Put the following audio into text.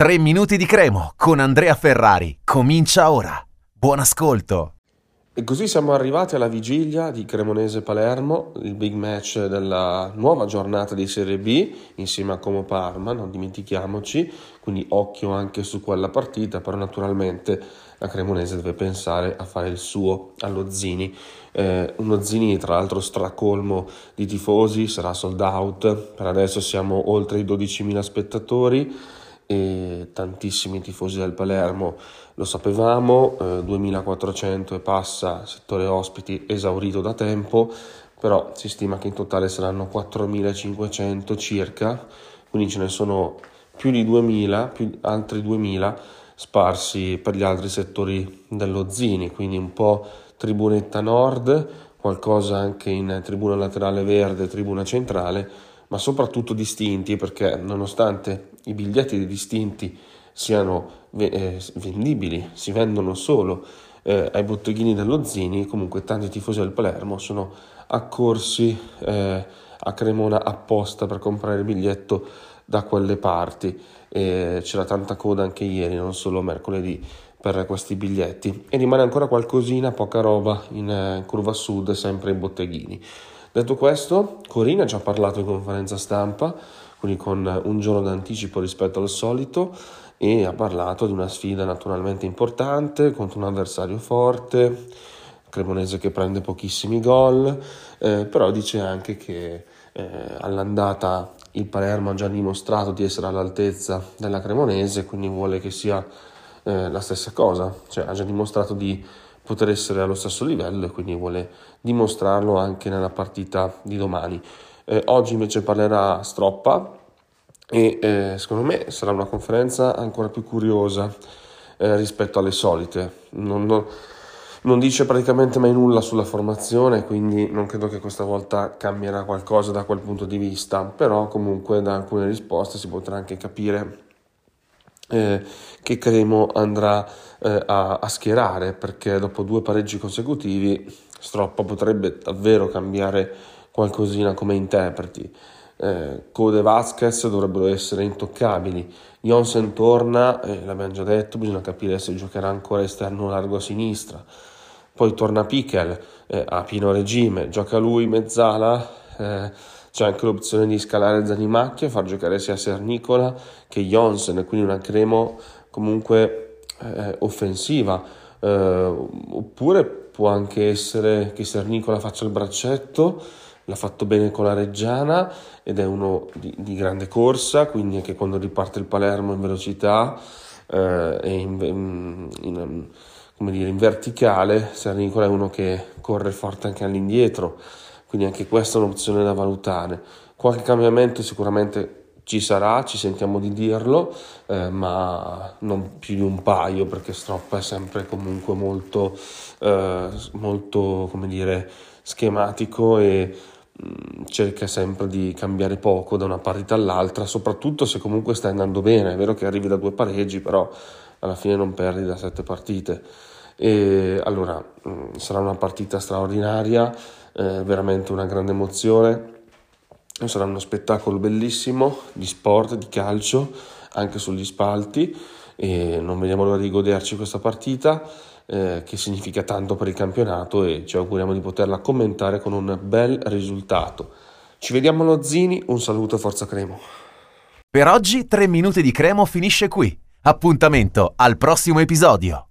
3 minuti di cremo con Andrea Ferrari. Comincia ora. Buon ascolto. E così siamo arrivati alla vigilia di Cremonese Palermo, il big match della nuova giornata di Serie B insieme a Como Parma, non dimentichiamoci, quindi occhio anche su quella partita, però naturalmente la Cremonese deve pensare a fare il suo allo Zini. Eh, uno Zini tra l'altro stracolmo di tifosi, sarà sold out, per adesso siamo oltre i 12.000 spettatori e tantissimi tifosi del Palermo lo sapevamo, eh, 2400 e passa settore ospiti esaurito da tempo, però si stima che in totale saranno 4500 circa, quindi ce ne sono più di 2000, più, altri 2000 sparsi per gli altri settori dello Zini, quindi un po' tribunetta nord, qualcosa anche in tribuna laterale verde, tribuna centrale, ma soprattutto distinti perché nonostante i biglietti distinti siano eh, vendibili, si vendono solo eh, ai botteghini dello Zini, comunque tanti tifosi del Palermo sono accorsi eh, a Cremona apposta per comprare il biglietto da quelle parti. E c'era tanta coda anche ieri, non solo mercoledì, per questi biglietti. E rimane ancora qualcosina, poca roba in eh, curva sud, sempre in botteghini. Detto questo, Corina ha già parlato in conferenza stampa, quindi con un giorno d'anticipo rispetto al solito, e ha parlato di una sfida naturalmente importante contro un avversario forte, Cremonese che prende pochissimi gol, eh, però dice anche che eh, all'andata il Palermo ha già dimostrato di essere all'altezza della Cremonese, quindi vuole che sia eh, la stessa cosa, cioè ha già dimostrato di poter essere allo stesso livello e quindi vuole dimostrarlo anche nella partita di domani. Eh, oggi invece parlerà Stroppa e eh, secondo me sarà una conferenza ancora più curiosa eh, rispetto alle solite. Non, non, non, dice praticamente mai nulla sulla formazione, quindi non credo che questa volta cambierà qualcosa da quel punto di vista, però comunque da alcune risposte si potrà anche capire eh, che Cremo andrà eh, a, a, schierare perché dopo due pareggi consecutivi Stroppa potrebbe davvero cambiare qualcosina come interpreti. Eh, Code e Vasquez dovrebbero essere intoccabili. Jonsen torna, eh, l'abbiamo già detto, bisogna capire se giocherà ancora esterno largo a sinistra. Poi torna Pichel eh, a pieno regime, gioca lui mezzala eh, c'è anche l'opzione di scalare Zanimacchia far giocare sia Sernicola che Jonsen, quindi una Cremo comunque eh, offensiva. Eh, oppure può anche essere che Sernicola faccia il braccetto, l'ha fatto bene con la Reggiana ed è uno di, di grande corsa, quindi anche quando riparte il Palermo in velocità eh, e in, in, in, dire, in verticale, Sernicola è uno che corre forte anche all'indietro quindi anche questa è un'opzione da valutare. Qualche cambiamento sicuramente ci sarà, ci sentiamo di dirlo, eh, ma non più di un paio perché Stroppa è sempre comunque molto, eh, molto come dire, schematico e mm, cerca sempre di cambiare poco da una partita all'altra, soprattutto se comunque stai andando bene. È vero che arrivi da due pareggi, però alla fine non perdi da sette partite. E allora mm, sarà una partita straordinaria eh, veramente una grande emozione. Sarà uno spettacolo bellissimo di sport, di calcio, anche sugli spalti e non vediamo l'ora di goderci questa partita eh, che significa tanto per il campionato e ci auguriamo di poterla commentare con un bel risultato. Ci vediamo allo Zini, un saluto forza Cremo. Per oggi 3 minuti di Cremo finisce qui. Appuntamento al prossimo episodio.